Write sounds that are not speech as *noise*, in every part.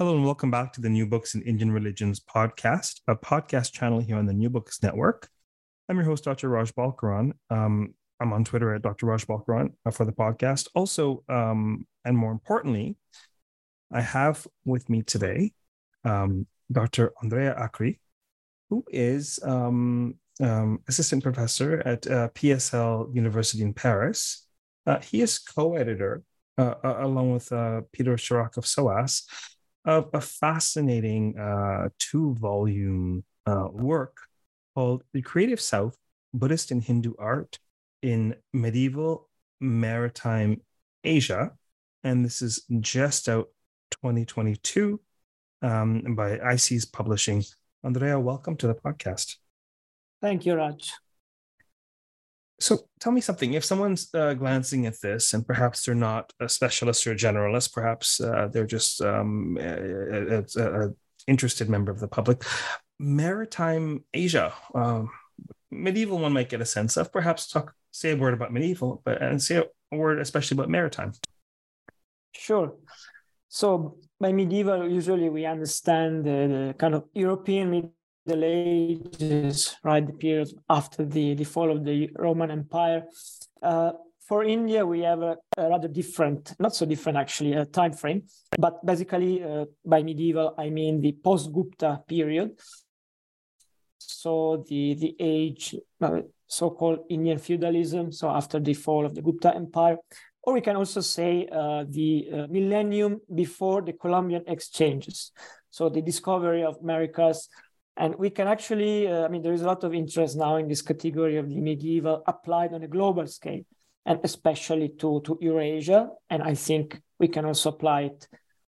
Hello and welcome back to the New Books in Indian Religions podcast, a podcast channel here on the New Books Network. I'm your host, Dr. Raj Balkaran. Um, I'm on Twitter at Dr. Raj Balkaran uh, for the podcast. Also, um, and more importantly, I have with me today um, Dr. Andrea Acri, who is um, um, assistant professor at uh, PSL University in Paris. Uh, he is co-editor, uh, uh along with Peter Sharrock of SOAS, of a fascinating uh, two-volume work called "The Creative South: Buddhist and Hindu Art in Medieval Maritime Asia," and this is just out 2022 um, by ISEAS Publishing. Andrea, welcome to the podcast. Thank you, Raj. So tell me something. If someone's uh, glancing at this and perhaps they're not a specialist or a generalist, perhaps uh, they're just um, a, interested member of the public, maritime Asia, um, medieval one might get a sense of. Perhaps talk, say a word about medieval, but and say a word especially about maritime. Sure. So by medieval, usually we understand the, the kind of European Middle Ages, right, the period after the, the fall of the Roman Empire. Uh, for India, we have a, a, rather different, not so different actually, a time frame. But basically, uh, by medieval, I mean the post-Gupta period. So the the age, uh, so-called Indian feudalism. So after the fall of the Gupta Empire, or we can also say uh, the uh, millennium before the Columbian exchanges. So the discovery of Americas and we can actually, uh, I mean, there is a lot of interest now in this category of the medieval applied on a global scale, and especially to, to Eurasia. And I think we can also apply it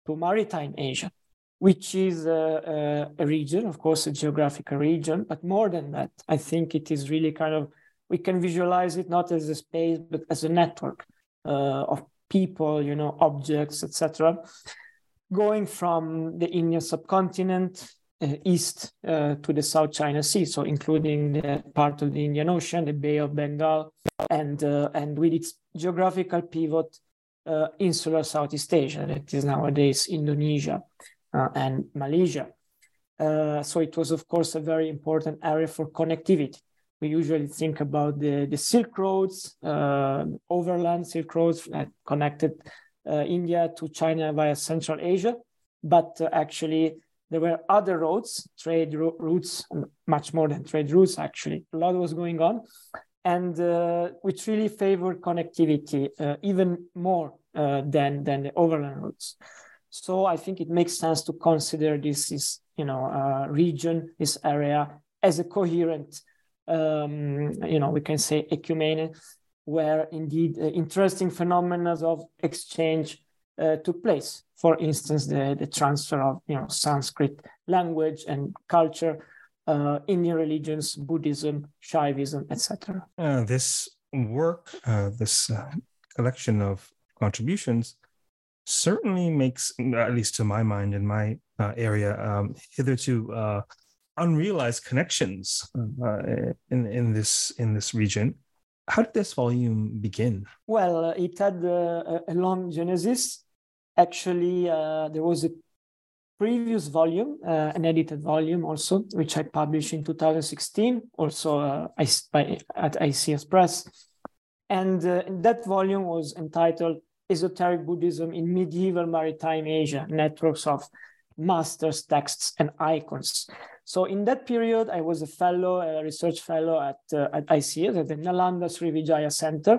to maritime Asia, which is a, a, a region, of course, a geographical region, but more than that, I think it is really kind of, we can visualize it not as a space, but as a network uh, of people, you know, objects, etc., going from the Indian subcontinent uh, east uh, to the South China Sea, so including the part of the Indian Ocean, the Bay of Bengal, and uh, and with its geographical pivot, insular Southeast Asia, that is nowadays Indonesia and Malaysia. so it was, of course, a very important area for connectivity we usually think about the, the Silk Roads, uh, overland Silk Roads that connected uh, India to China via Central Asia. But uh, actually, there were other roads, trade ro- routes, much more than trade routes, actually. A lot was going on. And uh, which really favored connectivity uh, even more uh, than, than the overland routes. So I think it makes sense to consider this is, you know, uh, region, this area as a coherent, um, you know, we can say ecumene, where indeed uh, interesting phenomena of exchange uh, took place. For instance, the, the transfer of you know Sanskrit language and culture, uh, Indian religions, Buddhism, Shaivism, etc. Uh, this work, uh, this uh, collection of contributions, certainly makes, at least to my mind, in my uh, area, um, hitherto unrealized connections in in this in this region. How did this volume begin? Well, it had a long genesis actually uh, there was a previous volume, uh, an edited volume also, which I published in 2016, also uh, at ISEAS Press. And uh, that volume was entitled Esoteric Buddhism in Medieval Maritime Asia, Networks of Masters, Texts, and Icons. So in that period, I was a fellow, a research fellow at, uh, at ISEAS, at the Nalanda Srivijaya Center,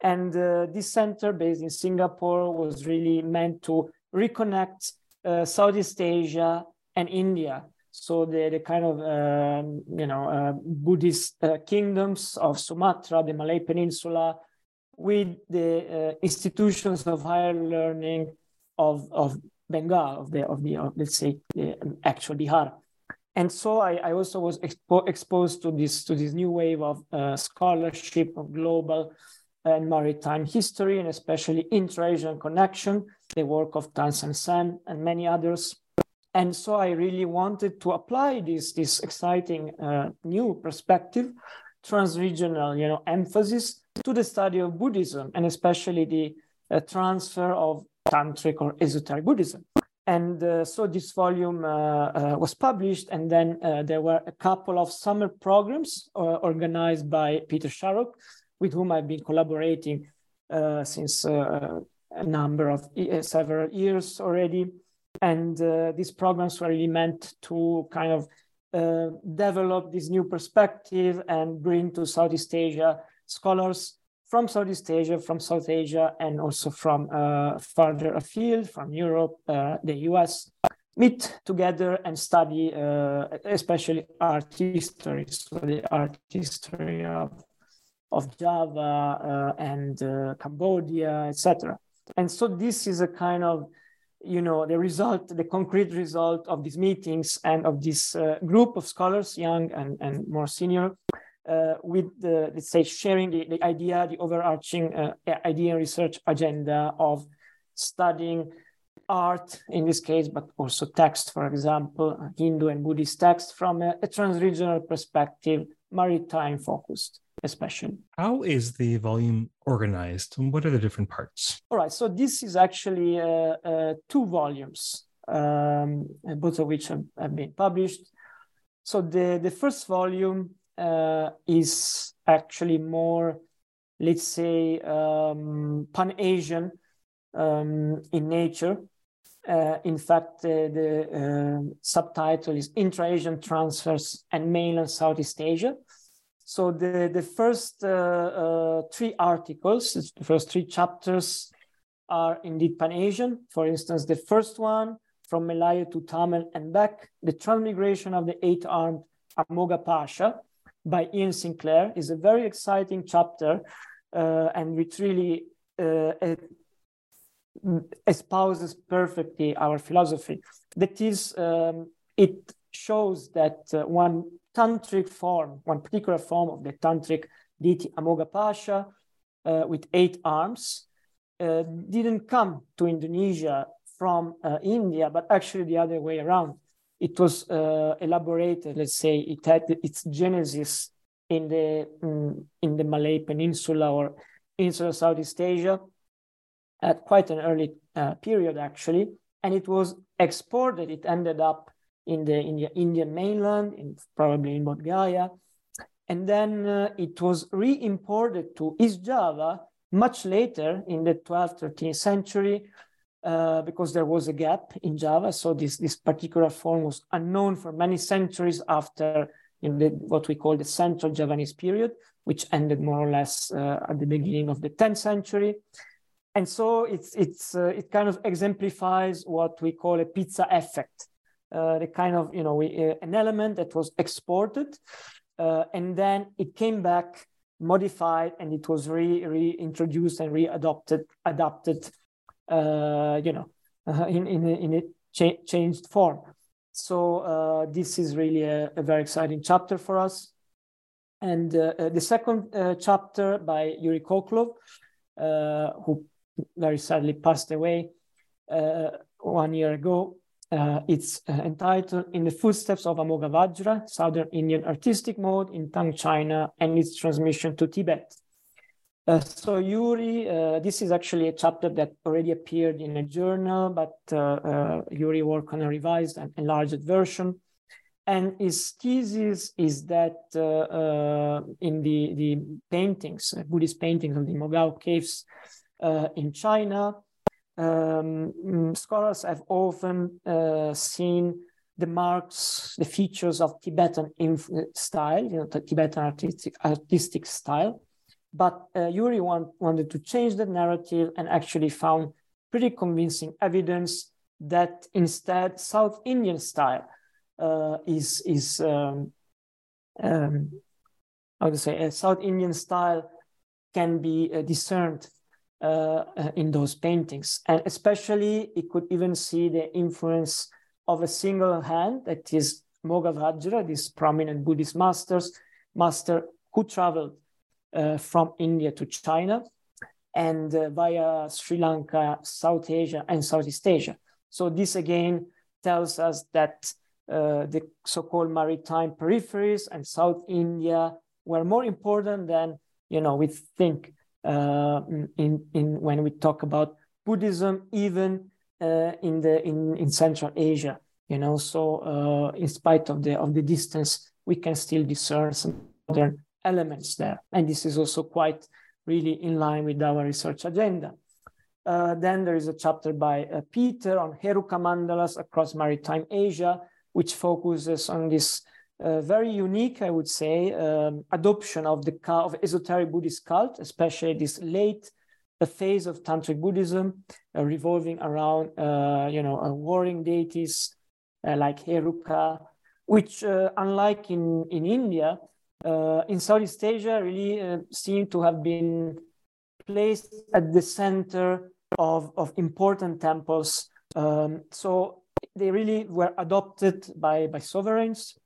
and uh, this center based in Singapore was really meant to reconnect uh, Southeast Asia and India. So the, the kind of, um, you know, uh, Buddhist uh, kingdoms of Sumatra, the Malay Peninsula, with the uh, institutions of higher learning of, of Bengal, of the of the of, let's say the actual Bihar. And so I, I also was expo- exposed to this to this new wave of uh, scholarship of global and maritime history, and especially intra-Asian connection, the work of Tansen Sen and many others. And so I really wanted to apply this, this exciting uh, new perspective, transregional you know, emphasis to the study of Buddhism, and especially the uh, transfer of Tantric or esoteric Buddhism. And uh, so this volume uh, uh, was published, and then uh, there were a couple of summer programs organized by Peter Sharrock, with whom I've been collaborating uh, since uh, a number of uh, several years already. And these programs were really meant to kind of develop this new perspective and bring to Southeast Asia scholars from Southeast Asia, from South Asia, and also from uh, further afield, from Europe, uh, the US, meet together and study, uh, especially art history, so the art history of of Java uh, and uh, Cambodia, etc. And so this is a kind of, you know, the result, the concrete result of these meetings and of this uh, group of scholars, young and, and more senior, uh, with the, let's say, sharing the, the idea, the overarching uh, idea and research agenda of studying art in this case, but also text, for example, Hindu and Buddhist text from a, a transregional perspective, maritime focused especially. How is the volume organized and what are the different parts? All right, so this is actually uh, uh, two volumes, um, both of which have, have, been published. So the, the first volume uh, is actually more, let's say, um, Pan Asian um, in nature. Uh, in fact, the uh, subtitle is Intra Asian Transfers and Mainland Southeast Asia. So the, the first uh, uh, three articles, the first three chapters are indeed Pan-Asian. For instance, the first one, from Malaya to Tamil and back, the transmigration of the eight-armed Amoghapasha by Iain Sinclair is a very exciting chapter uh, and which really uh, espouses perfectly our philosophy. That is, um, it shows that uh, one tantric form, one particular form of the tantric deity Amoghapasha uh, with eight arms, uh, didn't come to Indonesia from uh, India, but actually the other way around. It was uh, elaborated, let's say, it had its genesis in the um, in the Malay Peninsula or insular Southeast Asia at quite an early uh, period, actually, and it was exported. It ended up in the, in the Indian mainland, in, probably in Gaya. And then uh, it was re-imported to East Java much later in the 12th, 13th century, uh, because there was a gap in Java. So this, this particular form was unknown for many centuries after in the, what we call the Central Javanese period, which ended more or less uh, at the beginning of the 10th century. And so it's, it's, uh, it kind of exemplifies what we call a pizza effect the kind of you know we, uh, an element that was exported uh, and then it came back modified and it was re reintroduced and readopted adapted uh, you know uh, in in a, in a cha- changed form. So uh, this is really a, a, very exciting chapter for us. And the second chapter by Yuri Koklov who very sadly passed away one year ago uh, it's uh, entitled In the Footsteps of Amoghavajra, Southern Indian Artistic Mode in Tang China and its transmission to Tibet. Uh, so Yuri, uh, this is actually a chapter that already appeared in a journal, but uh, uh, Yuri worked on a revised and enlarged version. And his thesis is that in the, the paintings, Buddhist paintings of the Mogao caves in China, um, mm, scholars have often uh, seen the marks, the features of Tibetan style, you know, the Tibetan artistic, artistic style. But uh, Yuri want, wanted to change the narrative and actually found pretty convincing evidence that instead South Indian style uh, is is um, um, to say a South Indian style can be uh, discerned uh, in those paintings. And especially, you could even see the influence of a single hand that is Moggavajra, this prominent Buddhist masters, master who traveled uh, from India to China and uh, via Sri Lanka, South Asia, and Southeast Asia. So this again tells us that uh, the so-called maritime peripheries and South India were more important than you know we think in in when we talk about Buddhism, even uh, in the in in Central Asia. You know, so uh, in spite of the of the distance, we can still discern some modern elements there, and this is also quite really in line with our research agenda. Uh, then there is a chapter by uh, Peter on Heruka mandalas across maritime Asia, which focuses on this uh, very unique, I would say, um, adoption of the of esoteric Buddhist cult, especially this late uh, phase of tantric Buddhism, uh, revolving around uh, you know warring deities like Heruka, which unlike in in India, in Southeast Asia, really seem to have been placed at the center of, of important temples. Um, so they really were adopted by, by sovereigns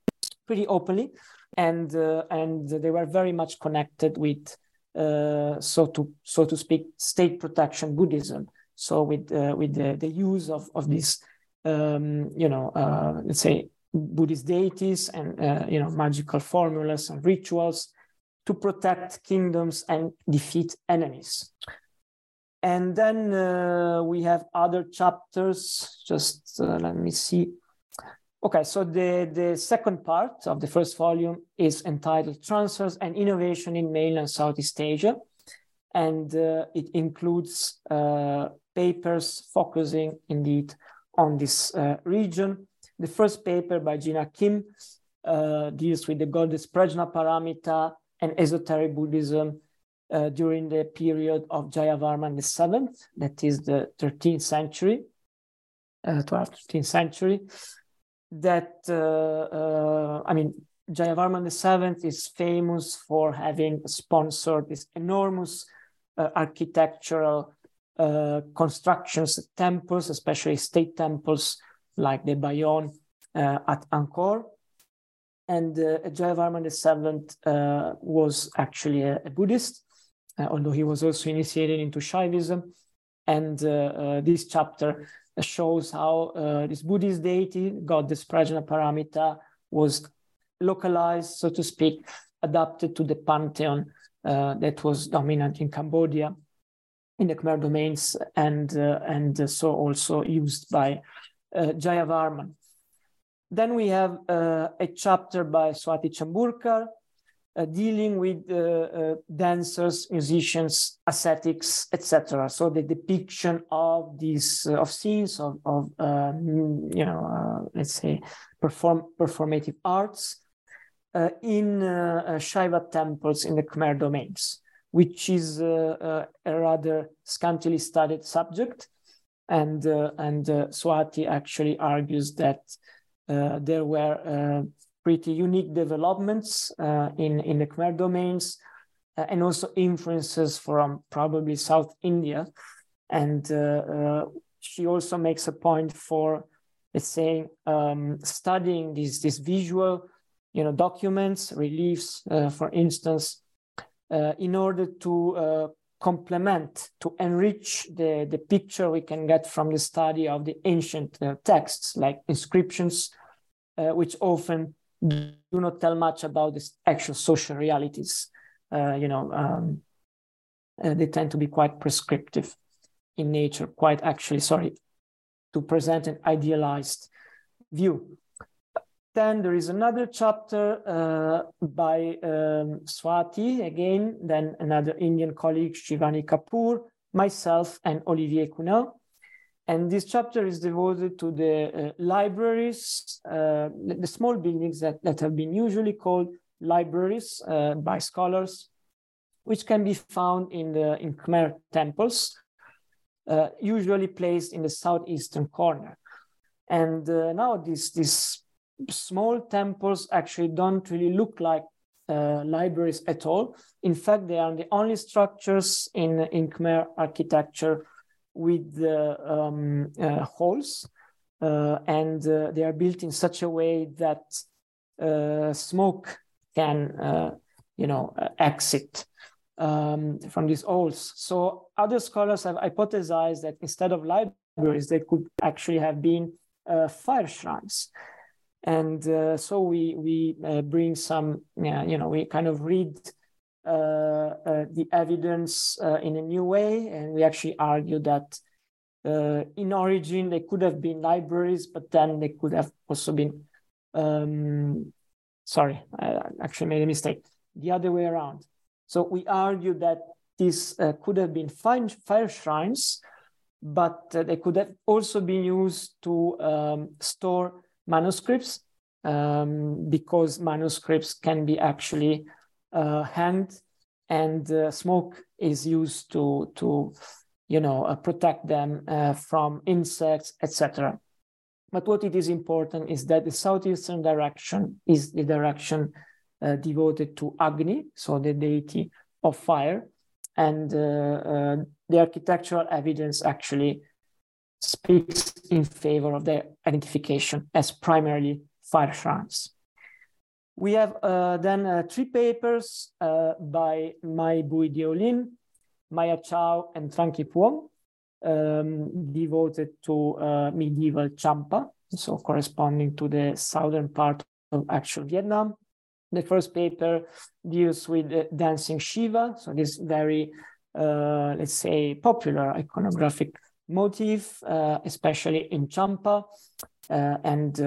pretty openly, and uh, and they were very much connected with, uh, so to so to speak, state protection Buddhism. So with uh, with the, the use of of these, um, you know, uh, let's say Buddhist deities and uh, you know magical formulas and rituals to protect kingdoms and defeat enemies. And then uh, we have other chapters. Just let me see. Okay, so the, the second part of the first volume is entitled Transfers and Innovation in Mainland Southeast Asia. And uh, it includes uh, papers focusing indeed on this uh, region. The first paper by Jinah Kim uh, deals with the goddess Prajna Paramita and esoteric Buddhism uh, during the period of Jayavarman VII, that is the 13th century, uh, 12th, 13th century. That, uh, uh I mean, Jayavarman VII is famous for having sponsored these enormous uh, architectural uh, constructions, temples, especially state temples like the Bayon at Angkor and uh, Jayavarman VII uh, was actually a, a Buddhist, uh, although he was also initiated into Shaivism. And uh, uh, this chapter shows how uh, this Buddhist deity, goddess Prajna Paramita, was localized, so to speak, adapted to the pantheon that was dominant in Cambodia in the Khmer domains and, and so also used by Jayavarman. Then we have uh, a chapter by Swati Chamburkar uh, dealing with uh, uh dancers, musicians, ascetics, etc. So the depiction of these uh, of scenes of, of um, you know uh, let's say perform performative arts in Shaiva temples in the Khmer domains, which is a rather scantily studied subject, and and Swati actually argues that uh, there were uh, pretty unique developments uh, in, in the Khmer domains and also influences from probably South India. And she also makes a point for, let's say, um, studying these, these visual you know, documents, reliefs, for instance, in order to complement to enrich the, the picture we can get from the study of the ancient uh, texts like inscriptions uh, which often do not tell much about the actual social realities uh, you know um, uh, they tend to be quite prescriptive in nature quite actually sorry to present an idealized view then there is another chapter uh, by um, Swati, again, then another Indian colleague, Shivani Kapoor, myself, and Olivier Cunin. And this chapter is devoted to the uh, libraries, uh, the small buildings that, that have been usually called libraries uh, by scholars, which can be found in the in Khmer temples, uh, usually placed in the southeastern corner. And uh, now these, these small temples actually don't really look like uh, libraries at all. In fact, they are the only structures in, in Khmer architecture with um, uh, halls, uh, and uh, they are built in such a way that uh, smoke can, you know, exit um, from these holes. So other scholars have hypothesized that instead of libraries, they could actually have been fire shrines and uh, so we we uh, bring some you know we kind of read uh, uh the evidence uh, in a new way. And we actually argue that uh, in origin they could have been libraries but then they could have also been um, sorry I actually made a mistake. The other way around. So we argue that this could have been fire, fire shrines but they could have also been used to um, store manuscripts um, because manuscripts can be actually uh, hanged and uh, smoke is used to to you know uh, protect them uh, from insects etc but what it is important is that the southeastern direction is the direction uh, devoted to agni so the deity of fire and uh, the architectural evidence actually speaks in favor of their identification as primarily fire shrines. We have uh, then uh, three papers uh, by Mai Bui Diolin, Maya Chao, and Tran Ky Phuong, um, devoted to medieval Champa, so corresponding to the southern part of actual Vietnam. The first paper deals with dancing Shiva, so this very, uh, let's say, popular iconographic motif, uh, especially in Champa. Uh, and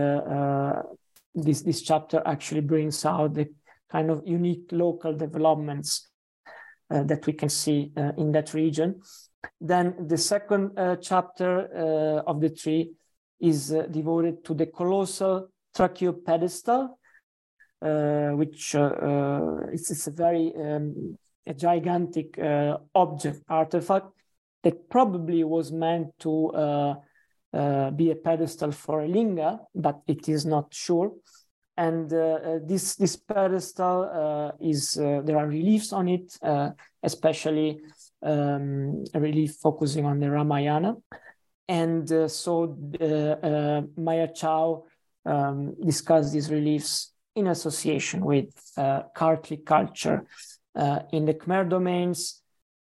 this, this chapter actually brings out the kind of unique local developments that we can see in that region. Then the second chapter of the tree is devoted to the colossal Tra Kieu pedestal, uh, which uh, uh, it's, it's, a very um, a gigantic object artifact that probably was meant to uh, uh, be a pedestal for a linga, but it is not sure. And uh, this this pedestal is there are reliefs on it, especially um, a relief focusing on the Ramayana. And so Maya Chao um, discussed these reliefs in association with uh, Kartli culture uh, in the Khmer domains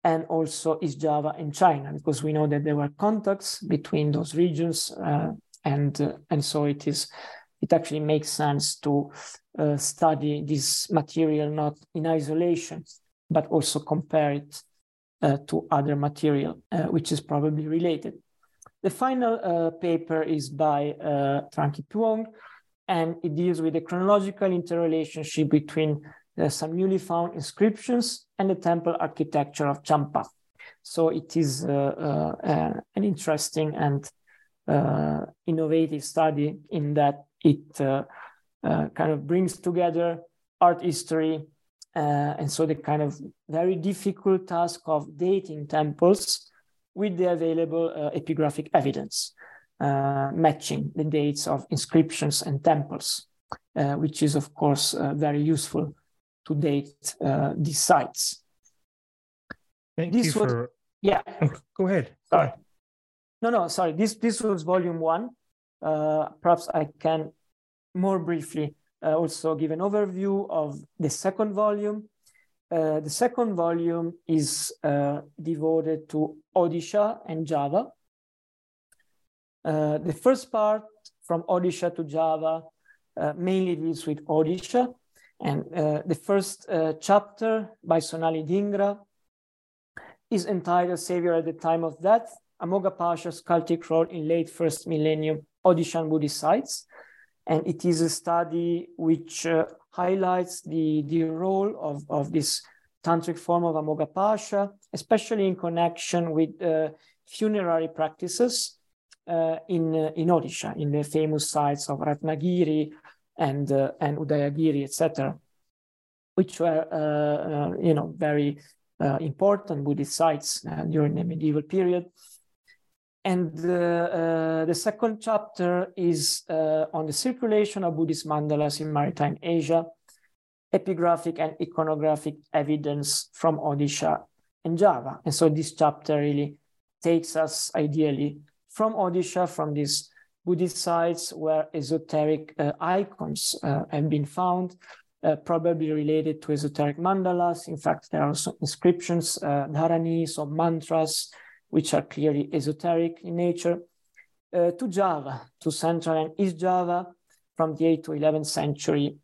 and also East Java and China, because we know that there were contacts between those regions, uh, and uh, and so it is. It actually makes sense to uh, study this material not in isolation, but also compare it uh, to other material, uh, which is probably related. The final uh, paper is by Tran Phuong, and it deals with the chronological interrelationship between there's some newly found inscriptions and the temple architecture of Champa. So it is uh, uh, uh, an interesting and uh, innovative study in that it uh, uh, kind of brings together art history and so the kind of very difficult task of dating temples with the available epigraphic evidence, matching the dates of inscriptions and temples, which is of course very useful to date uh, these sites. Thank this you was, for. Yeah. Oh, go ahead. Sorry. No, no, sorry. This this was volume one. Uh, perhaps I can more briefly uh, also give an overview of the second volume. Uh, the second volume is uh, devoted to Odisha and Java. Uh, the first part from Odisha to Java uh, mainly deals with Odisha, and uh, the first uh, chapter by Sonali Dhingra is entitled Savior at the Time of Death, Amoghapasha's cultic role in late first millennium Odishan Buddhist sites. And it is a study which uh, highlights the, the role of, of this tantric form of Amoga Pasha, especially in connection with uh, funerary practices uh, in, uh, in Odisha, in the famous sites of Ratnagiri, and uh, and Udayagiri, etc., which were uh, uh, you know very important Buddhist sites during the medieval period. And uh, the second chapter is uh, on the circulation of Buddhist mandalas in maritime Asia. epigraphic and iconographic evidence from Odisha and Java. And so this chapter really takes us ideally from Odisha, from these Buddhist sites where esoteric uh, icons uh, have been found, uh, probably related to esoteric mandalas. In fact, there are also inscriptions, uh, dharanis or mantras, which are clearly esoteric in nature, uh, to Java, to Central and East Java from the 8th to 11th century,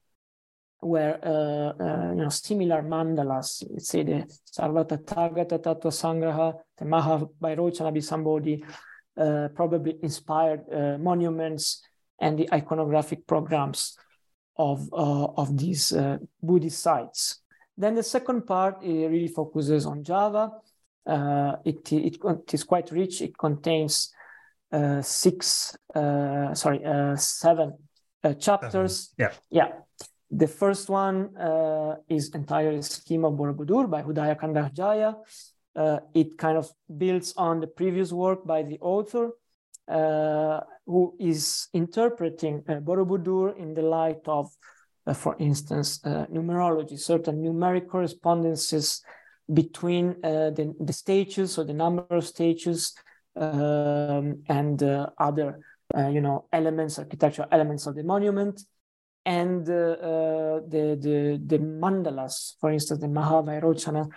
where uh, uh, you know similar mandalas, say the Sarvata Tagata Tattva Sangraha, the uh, probably inspired uh, monuments and the iconographic programs of, uh, of these uh, Buddhist sites. Then the second part really focuses on Java. It, it, it is quite rich. It contains six, sorry, seven chapters. Yeah. Yeah. The first one uh, is entirely scheme of Borobudur by Hudaya Kandahjaya. Uh, it kind of builds on the previous work by the author, uh, who is interpreting uh, Borobudur in the light of, uh, for instance, uh, numerology, certain numeric correspondences between uh, the, the stages or the number of stages um, and other, you know, elements, architectural elements of the monument and uh, uh, the, the, the mandalas, for instance, the Mahavairochana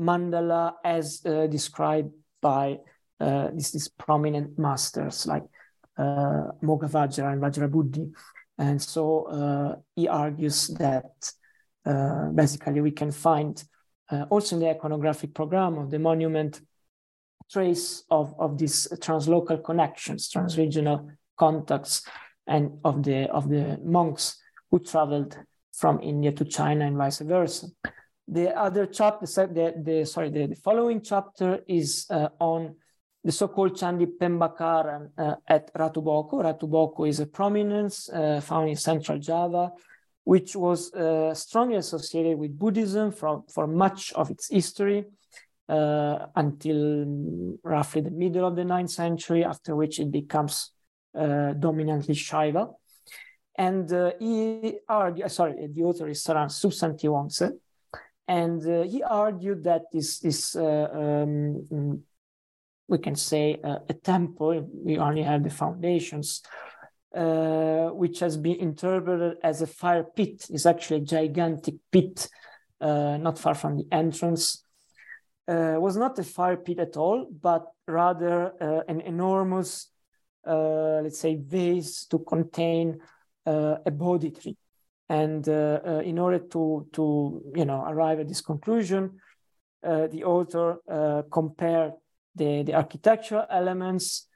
mandala as uh, described by uh, these, prominent masters like uh, Moghavajra and Vajrabuddhi. And so uh, he argues that basically we can find also in the iconographic program of the monument trace of, of these translocal connections, transregional contacts and of the of the monks who traveled from India to China and vice versa. The other chapter, the, the sorry, the, the following chapter is uh, on the so-called Chandi Pembakaran uh, at Ratuboko. Ratuboko is a prominence uh, found in central Java, which was uh, strongly associated with Buddhism from, for much of its history uh, until roughly the middle of the ninth century, after which it becomes uh, dominantly Shaiva. And uh, he sorry, the author is Saran Suebsantiwongse, and uh, he argued that this, this uh, um, we can say uh, a temple, we only have the foundations, uh, which has been interpreted as a fire pit, is actually a gigantic pit uh, not far from the entrance. was not a fire pit at all, but rather an enormous, let's say, vase to contain uh, a Bodhi tree. And uh, uh, in order to, to you know, arrive at this conclusion, the author compared the, the architectural elements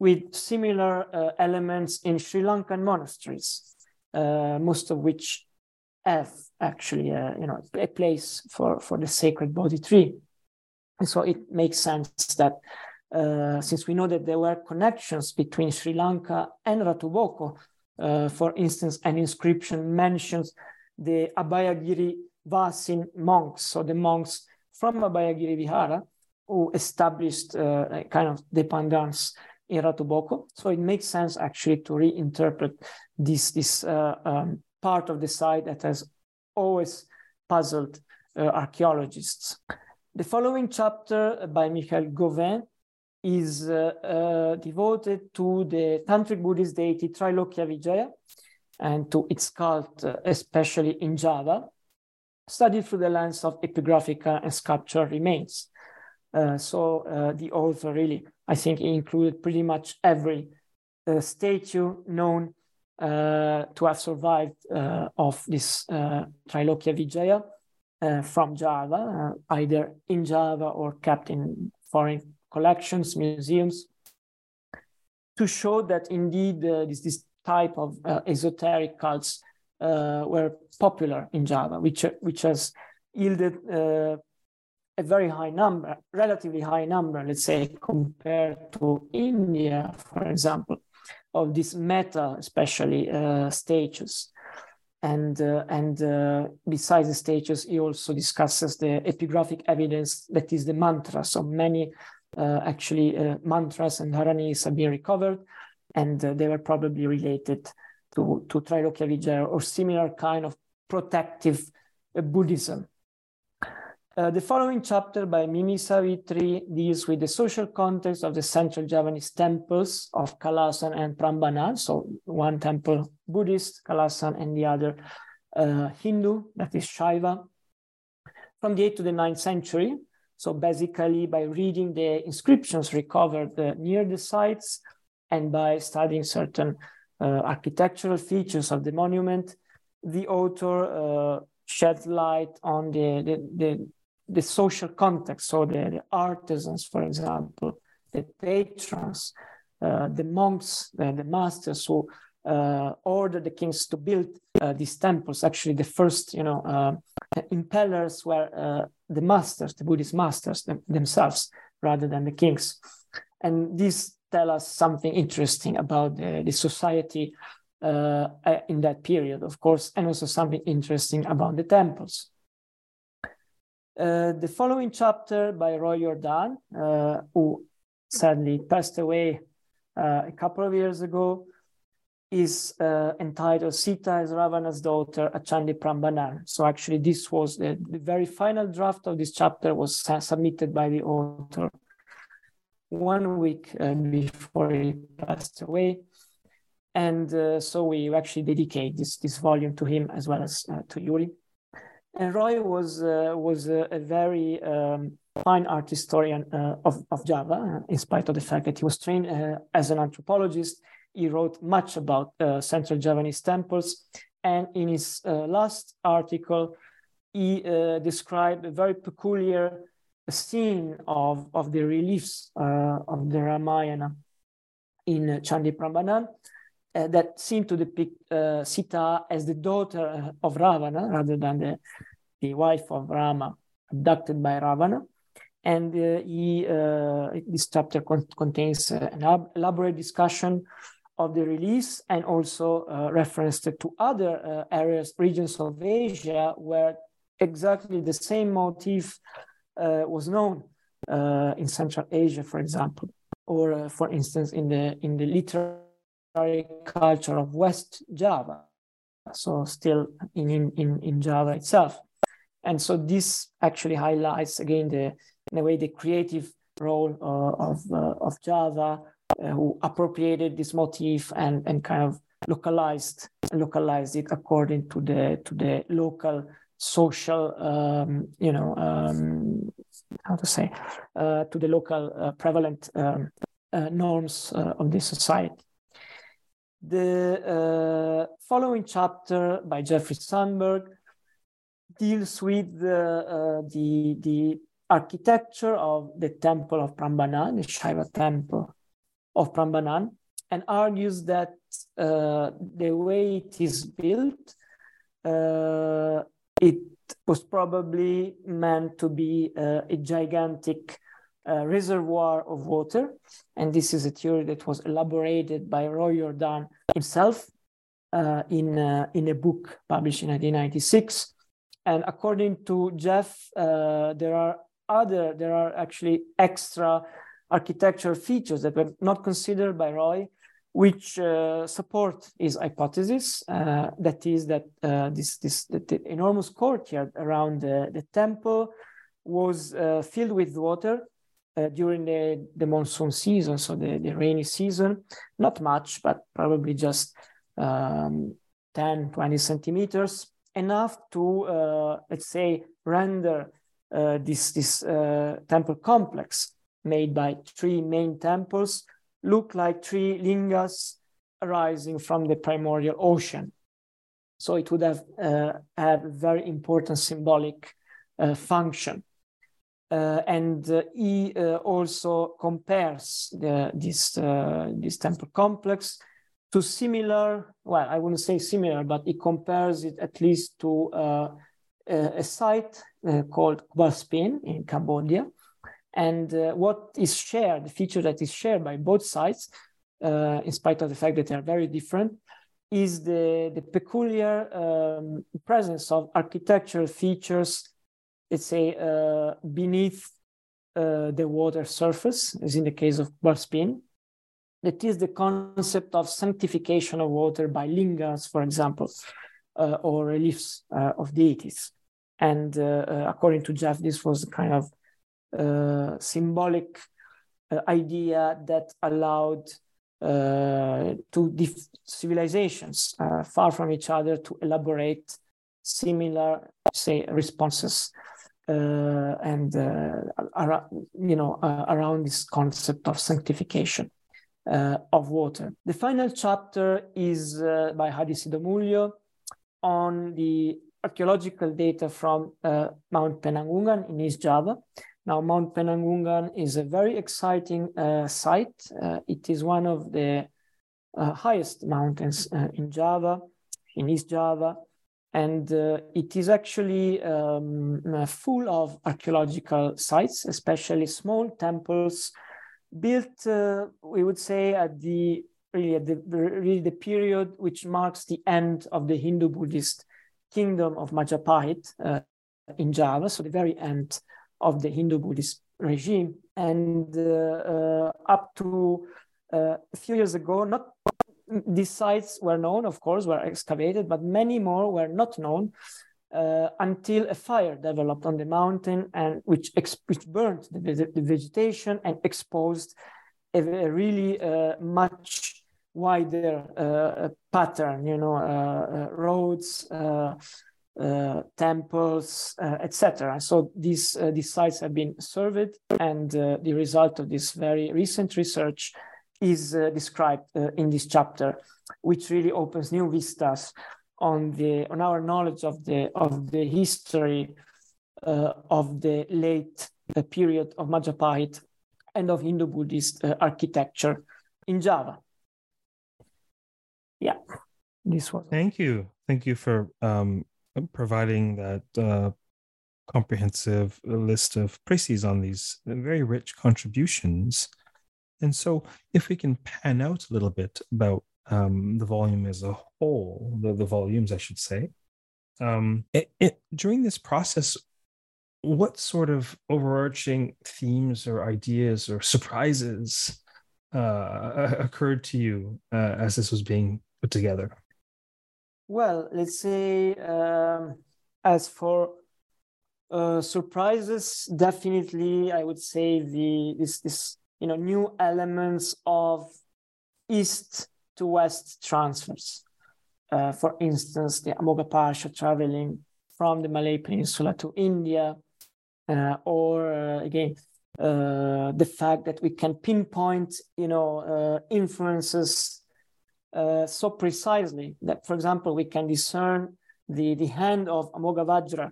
with similar elements in Sri Lankan monasteries, most of which have actually uh, you know a place for for the sacred Bodhi tree. And so it makes sense that uh, since we know that there were connections between sri lanka and ratuboko uh, for instance, an inscription mentions the Abhayagiri Vasin monks, so the monks from Abhayagiri Vihara who established uh, a kind of dependence in Ratuboko. So it makes sense actually to reinterpret this, this uh, um, part of the site that has always puzzled uh, archaeologists. The following chapter by Michael Gauvin is uh, uh, devoted to the Tantric Buddhist deity Trailokya Vijaya and to its cult, uh, especially in Java, studied through the lens of epigraphica and sculptural remains. Uh, so uh, the author really, I think, included pretty much every uh, statue known to have survived of this Trailokya Vijaya from Java, either in Java or kept in foreign collections, museums, to show that indeed uh, this, this type of uh, esoteric cults uh, were popular in Java, which, which has yielded uh, a very high number, relatively high number, let's say, compared to India, for example, of these meta, especially uh, statues. And, uh, and uh, besides the statues, he also discusses the epigraphic evidence that is the mantras of many uh, actually uh, mantras and dharanis have been recovered, and uh, they were probably related to, to Trailokya Vijaya or similar kind of protective Buddhism. Uh, the following chapter by Mimi Savitri deals with the social context of the central Javanese temples of Kalasan and Prambanan. So one temple Buddhist, Kalasan, and the other uh, Hindu, that is Shaiva, from the 8th to the 9th century. So basically by reading the inscriptions recovered uh, near the sites and by studying certain uh, architectural features of the monument, the author uh, sheds light on the, the, the the social context, so the, the artisans, for example, the patrons, uh, the monks, uh, the masters who uh, ordered the kings to build these temples. Actually, the first, you know, impellers were the masters, the Buddhist masters them, themselves, rather than the kings. And these tell us something interesting about the, the society in that period, of course, and also something interesting about the temples. Uh, the following chapter by Roy Jordan, uh, who sadly passed away uh, a couple of years ago, is uh, entitled Sita is Ravana's daughter at Chandi Prambanan. So actually, this was the, the, very final draft of this chapter was submitted by the author one week uh, before he passed away. And so we actually dedicate this, this volume to him as well as to Yuri. And Roy was uh, was a, a very um, fine art historian uh, of, of Java, uh, in spite of the fact that he was trained uh, as an anthropologist. He wrote much about uh, Central Javanese temples. And in his uh, last article, he described a very peculiar scene of, of the reliefs of the Ramayana in Chandi Prambanan. Uh, that seemed to depict uh, Sita as the daughter of Ravana rather than the, the wife of Rama, abducted by Ravana. And uh, he, uh, this chapter con- contains uh, an ab- elaborate discussion of the release and also uh, reference to other areas, regions of Asia where exactly the same motif was known in Central Asia, for example, or for instance in the in the literary culture of West Java, so still in, in, in Java itself. And so this actually highlights again the in a way the creative role uh, of uh, of Java, uh, who appropriated this motif and and kind of localized localized it according to the to the local social um, you know um, how to say uh, to the local uh, prevalent um, uh, norms of this society. The uh, following chapter by Jeffrey Sundberg deals with the, uh, the, the architecture of the temple of Prambanan, the Shaiva temple of Prambanan, and argues that uh, the way it is built, uh, it was probably meant to be uh, a gigantic uh, reservoir of water. And this is a theory that was elaborated by Roy Jordan himself uh, in, uh, in a book published in 1996. And according to Jeff, there are other, there are actually extra architectural features that were not considered by Roy, which uh, support his hypothesis. Uh, that is that this, this that the enormous courtyard around the, the temple was filled with water uh, during the, the monsoon season, so the, the rainy season, not much, but probably just um, 10, 20 centimeters, enough to, uh, let's say, render uh, this, this uh, temple complex made by three main temples look like three lingas arising from the primordial ocean. So it would have, uh, have a very important symbolic uh, function. Uh, and uh, he uh, also compares the, this, this temple complex to similar, well, I wouldn't say similar, but he compares it at least to uh, a site uh, called Kbal Spean in Cambodia. And uh, what is shared, the feature that is shared by both sites, in spite of the fact that they are very different, is the, the peculiar um, presence of architectural features let's say, uh, beneath uh, the water surface, as in the case of Kbal Spean. That is the concept of sanctification of water by lingas, for example. uh, or reliefs uh, of deities. And uh, according to Jeff, this was kind of symbolic idea that allowed uh, two dif- civilizations uh, far from each other to elaborate similar, say, responses uh, and ar- you know around this concept of sanctification. Uh, of water. The final chapter is uh, by Hadi Sidomulyo on the archaeological data from uh, Mount Penanggungan in East Java. Now, Mount Penanggungan is a very exciting site. it is one of the highest mountains in Java, in East Java and uh, it is actually um, full of archaeological sites, especially small temples built, uh, we would say, at the really at the really the period which marks the end of the Hindu Buddhist kingdom of Majapahit uh, in Java, so the very end of the Hindu Buddhist regime, and uh, uh up to uh, a few years ago, not these sites were known, of course, were excavated, but many more were not known uh, until a fire developed on the mountain and which, which burned the, the, vegetation and exposed a, a really uh, much wider uh, pattern, you know, uh, uh, roads, uh, temples, etc. So these, these sites have been surveyed and the result of this very recent research is described in this chapter, which really opens new vistas on the on our knowledge of the of the history uh, of the late uh, period of Majapahit and of Hindu Buddhist uh, architecture in Java. Yeah, this was. Thank you, thank you for um, providing that uh, comprehensive list of précises on these very rich contributions. And so, if we can pan out a little bit about um, the volume as a whole, the, the volumes, I should say. Um, it, it, during this process, what sort of overarching themes or ideas or surprises uh, occurred to you uh, as this was being put together? Well, let's say um, as for uh, surprises, definitely I would say the this this you know new elements of East to West transfers. Uh, for instance, the Amogha traveling from the Malay Peninsula to India, uh, or uh, again, uh, the fact that we can pinpoint, you know, uh, influences uh, so precisely that, for example, we can discern the, the hand of Amoghavajra,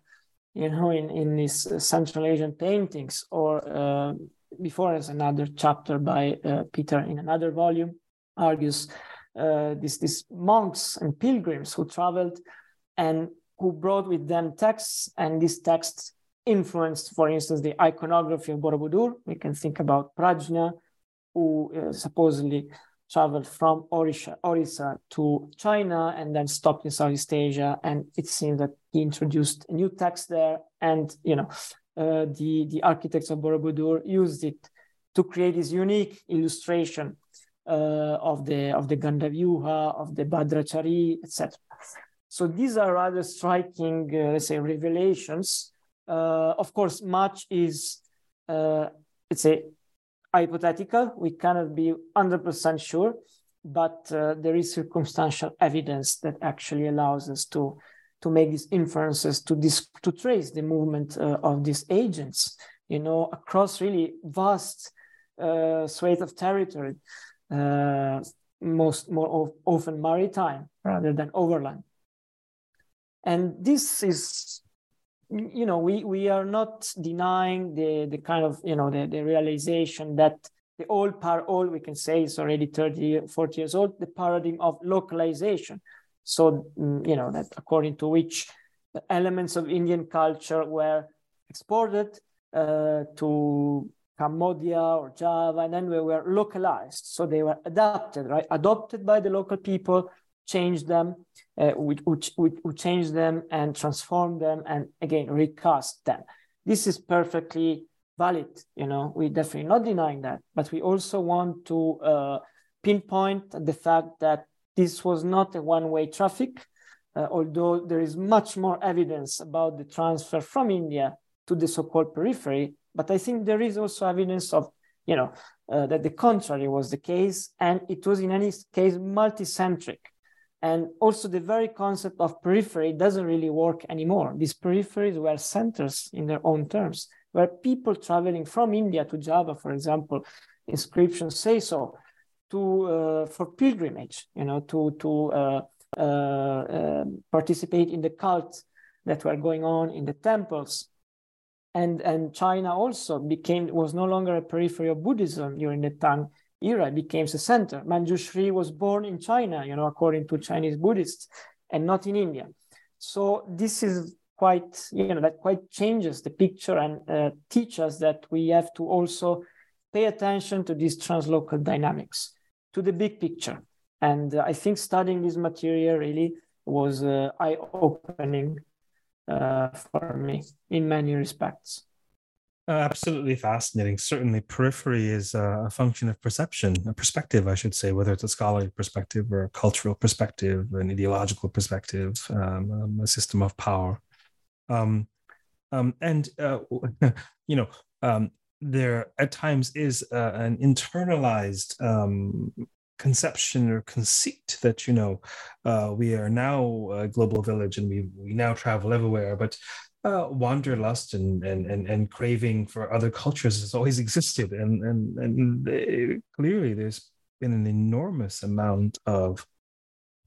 you know, in, in these Central Asian paintings, or before as another chapter by Peter in another volume argues uh, these monks and pilgrims who traveled and who brought with them texts, and these texts influenced, for instance, the iconography of Borobudur. We can think about Prajna, who uh, supposedly traveled from Orisha, Orissa to China and then stopped in Southeast Asia. And it seems that he introduced a new text there. And, you know, uh, the, the architects of Borobudur used it to create this unique illustration uh, of the of the Gandavyuha, of the Bhadrachari, etc. So these are rather striking, uh, let's say, revelations. Uh, of course, much is, uh, let's say, hypothetical. We cannot be 100% sure, but uh, there is circumstantial evidence that actually allows us to to make these inferences to this to trace the movement uh, of these agents, you know, across really vast swathe of territory uh, most more often maritime rather than overland. And this is, you know, we, we are not denying the, the kind of, you know, the, the realization that the old par old, we can say is already 30, 40 years old, the paradigm of localization. So, mm, you know, that according to which the elements of Indian culture were exported uh, to Cambodia or Java, and then we were localized. So they were adapted, right? Adopted by the local people, changed them, uh, we, we, we changed them and transform them and again recast them. This is perfectly valid. You know, we're definitely not denying that, but we also want to uh, pinpoint the fact that this was not a one-way traffic. uh, although there is much more evidence about the transfer from India to the so-called periphery, but I think there is also evidence of, you know, uh, that the contrary was the case, and it was in any case multicentric. And also the very concept of periphery doesn't really work anymore. These peripheries were centers in their own terms, where people traveling from India to Java, for example, inscriptions say so, to uh, for pilgrimage, you know, to to uh, uh, um, participate in the cults that were going on in the temples. And, and China also became was no longer a periphery of Buddhism during the Tang era. It became a center. Manjushri was born in China, you know, according to Chinese Buddhists, and not in India. So this is quite, you know, that quite changes the picture and uh, teach us that we have to also pay attention to these translocal dynamics, to the big picture. And uh, I think studying this material really was uh, eye opening uh, for me in many respects. Uh, absolutely fascinating. Certainly, periphery is a function of perception, a perspective, I should say, whether it's a scholarly perspective or a cultural perspective, an ideological perspective, um, um, a system of power. Um, um, and, uh, *laughs* you know, um, there at times is uh, an internalized um, conception or conceit that you know uh, we are now a global village and we we now travel everywhere but uh, wanderlust and, and and and craving for other cultures has always *laughs* existed and and and it, clearly there's been an enormous amount of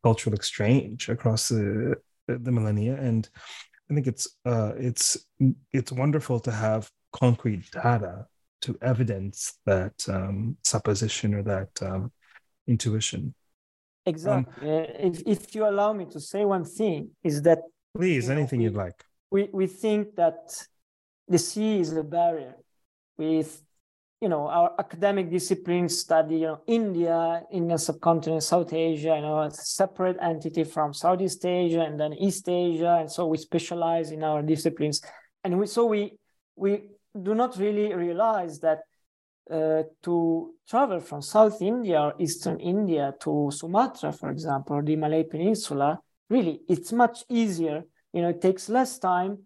cultural exchange across the the millennia and i think it's uh it's it's wonderful to have concrete data to evidence that um, supposition or that um, intuition. Exactly. Um, if, if you allow me to say one thing, is that please, anything know, we, you'd like. We we think that the sea is a barrier. With you know our academic disciplines study you know India, Indian subcontinent, South Asia, you know, a separate entity from Southeast Asia and then East Asia, and so we specialize in our disciplines, and we so we we do not really realize that uh, to travel from South India or Eastern India to Sumatra, for example, or the Malay Peninsula, really, it's much easier. You know, it takes less time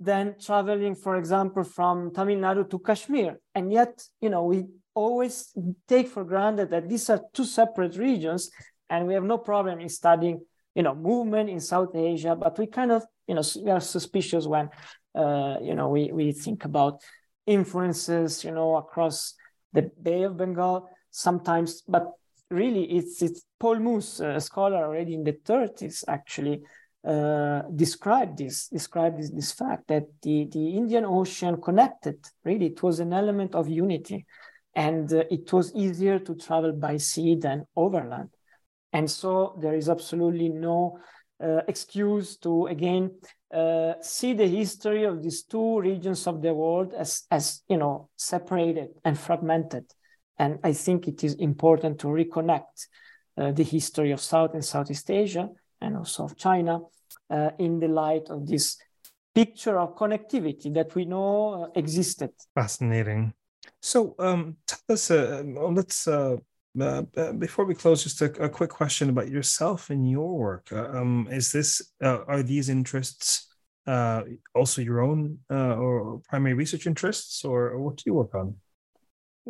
than traveling, for example, from Tamil Nadu to Kashmir. And yet, you know, we always take for granted that these are two separate regions, and we have no problem in studying, you know, movement in South Asia. But we kind of, you know, we are suspicious when, uh, you know, we we think about influences, you know, across the Bay of Bengal sometimes, but really it's, it's Paul Mus, a scholar already in the 30s, actually uh, described this, described this, this fact that the, the Indian Ocean connected, really, it was an element of unity. And uh, it was easier to travel by sea than overland. And so there is absolutely no uh, excuse to, again, uh, see the history of these two regions of the world as, as you know separated and fragmented and i think it is important to reconnect uh, the history of south and southeast asia and also of china uh, in the light of this picture of connectivity that we know uh, existed fascinating so um, tell us uh, let's uh, before we close, just a, a, quick question about yourself and your work. Uh, um, is this uh, are these interests uh, also your own uh, or primary research interests, or, what do you work on?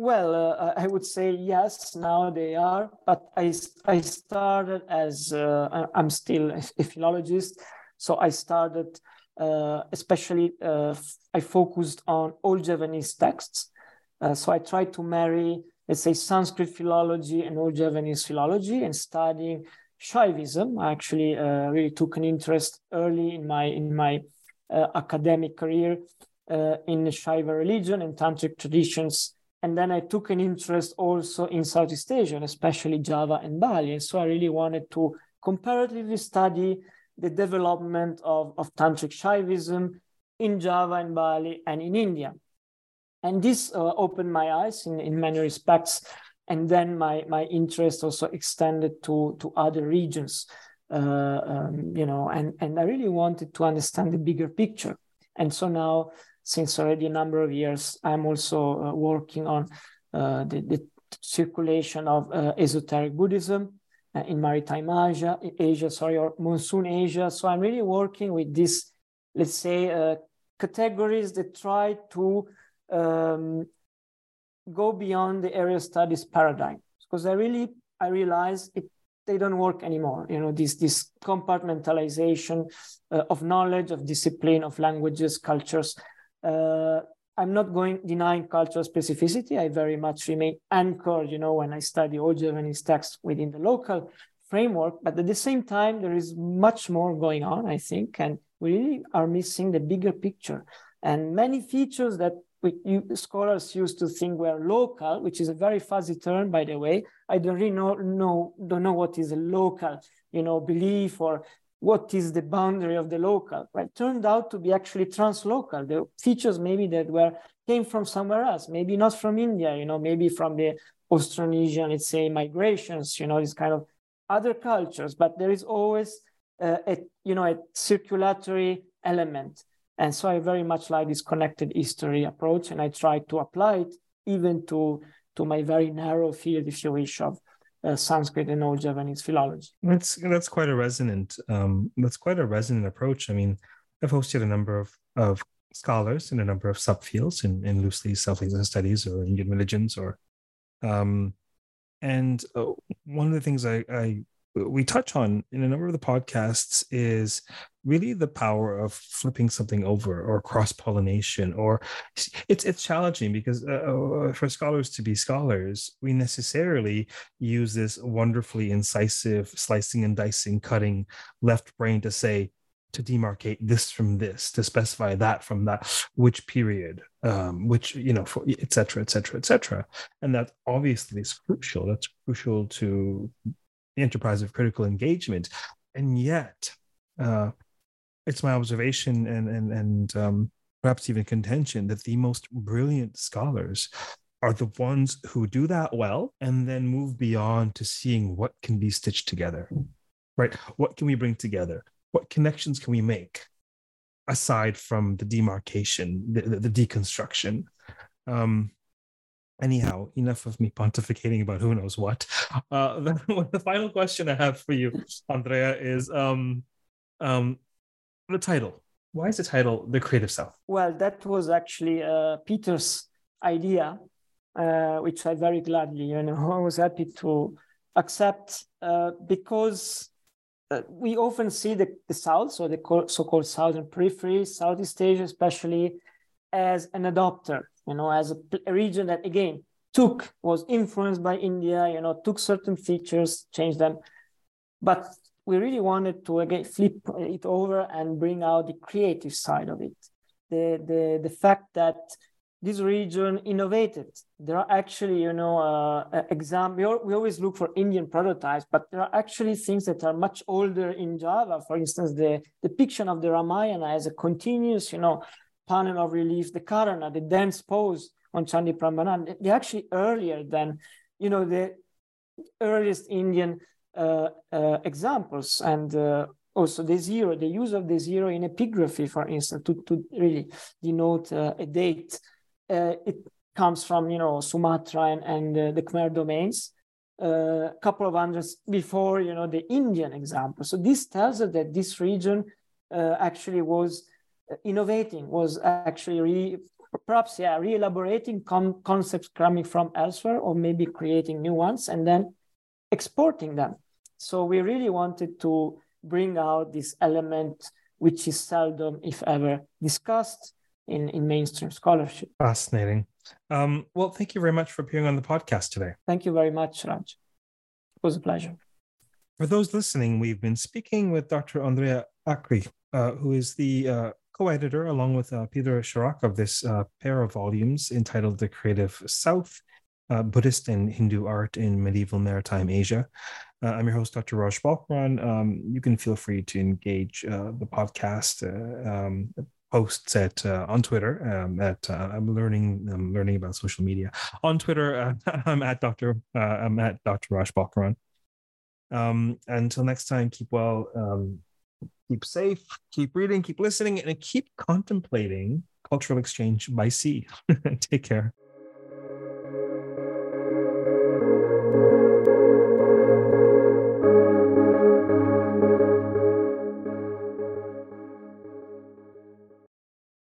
Well, uh, I would say yes. Now they are, but I I started as I'm still a philologist, so I started especially I focused on old Javanese texts. so I tried to marry let's say Sanskrit philology and Old Javanese philology and studying Shaivism. I actually uh, really took an interest early in my in my uh, academic career uh, in the Shaiva religion and tantric traditions. And then I took an interest also in Southeast Asia, especially Java and Bali. And so I really wanted to comparatively study the development of, of tantric Shaivism in Java and Bali and in India. And this uh, opened my eyes in, in many respects. And then my my interest also extended to to other regions uh, um, you know and and i really wanted to understand the bigger picture. And so now since already a number of years i'm also uh, working on uh, the, the, circulation of uh, esoteric buddhism uh, in maritime Asia, Asia, sorry, or monsoon Asia. So I'm really working with these, let's say, uh, categories that try to um, go beyond the area studies paradigm. Because I really, I realize it, they don't work anymore. You know, this this compartmentalization uh, of knowledge, of discipline, of languages, cultures. Uh, I'm not going denying cultural specificity. I very much remain anchored, you know, when I study old Javanese texts within the local framework. But at the same time, there is much more going on, I think, and we really are missing the bigger picture. And many features that we, you, scholars used to think were local, which is a very fuzzy term, by the way. I don't really know, know don't know what is a local, you know, belief or what is the boundary of the local right? Turned out to be actually translocal. The features maybe that were came from somewhere else maybe not from india you know maybe from the austronesian let's say migrations you know this kind of other cultures but there is always uh, a you know a circulatory element. And so i very much like this connected history approach and i try to apply it even to to my very narrow field if you wish of uh, Sanskrit and Old Javanese philology. That's that's quite a resonant. Um, that's quite a resonant approach. I mean, I've hosted a number of of scholars in a number of subfields in in loosely Asian studies or Indian religions or, um, and uh, one of the things I I we touch on in a number of the podcasts is really the power of flipping something over or cross pollination or it's it's challenging because uh, uh, for scholars to be scholars we necessarily use this wonderfully incisive slicing and dicing cutting left brain to say to demarcate this from this to specify that from that which period um, which you know for et cetera et cetera et cetera. And that obviously is crucial. That's crucial to enterprise of critical engagement. And yet uh, it's my observation and and and um, perhaps even contention that the most brilliant scholars are the ones who do that well and then move beyond to seeing what can be stitched together right? What can we bring together? What connections can we make aside from the demarcation the, the, the deconstruction? Um, anyhow enough of me pontificating about who knows what. *laughs* Uh, the, *laughs* the final question i have for you andrea is um, um, the title. Why is the title the creative south well that was actually uh, peter's idea uh, which i very gladly you know *laughs* i was happy to accept uh, because uh, we often see the, the south so the so-called southern periphery southeast asia especially as an adopter you know as a, region that again took was influenced by india you know took certain features changed them but we really wanted to again flip it over and bring out the creative side of it. The, the, the fact that this region innovated. There are actually, you know, uh, exam. We, we always look for Indian prototypes, but there are actually things that are much older in Java. For instance, the depiction of the Ramayana as a continuous, you know, panel of relief, the Karana, the dance pose on Chandi Prambanan, they're actually earlier than, you know, the earliest Indian uh, uh, examples and uh, also the zero, the use of the zero in epigraphy, for instance, to, to really denote a date. it comes from, you know, Sumatra and, and the Khmer domains a couple of hundreds before, you know, the Indian example. So this tells us that this region actually was innovating, was actually re, perhaps yeah re-elaborating concepts coming from elsewhere or maybe creating new ones and then exporting them. So we really wanted to bring out this element, which is seldom, if ever, discussed in, in mainstream scholarship. Fascinating. Um, well, thank you very much for appearing on the podcast today. Thank you very much, Raj. It was a pleasure. For those listening, we've been speaking with Dr. Andrea Acri, uh, who is the uh, co-editor, along with uh, Peter Sharrock, of this uh, pair of volumes entitled "The Creative South: uh, Buddhist and Hindu art in medieval maritime Asia. Uh, I'm your host, Dr. Raj Balkaran. Um, you can feel free to engage uh, the podcast uh, um, posts at uh, on Twitter. Um, at uh, I'm learning I'm learning about social media on Twitter. *laughs* I'm at Dr. I'm at Dr. Raj Balkaran. Um, until next time, keep well, um, keep safe, keep reading, keep listening, and keep contemplating cultural exchange by sea. *laughs* Take care.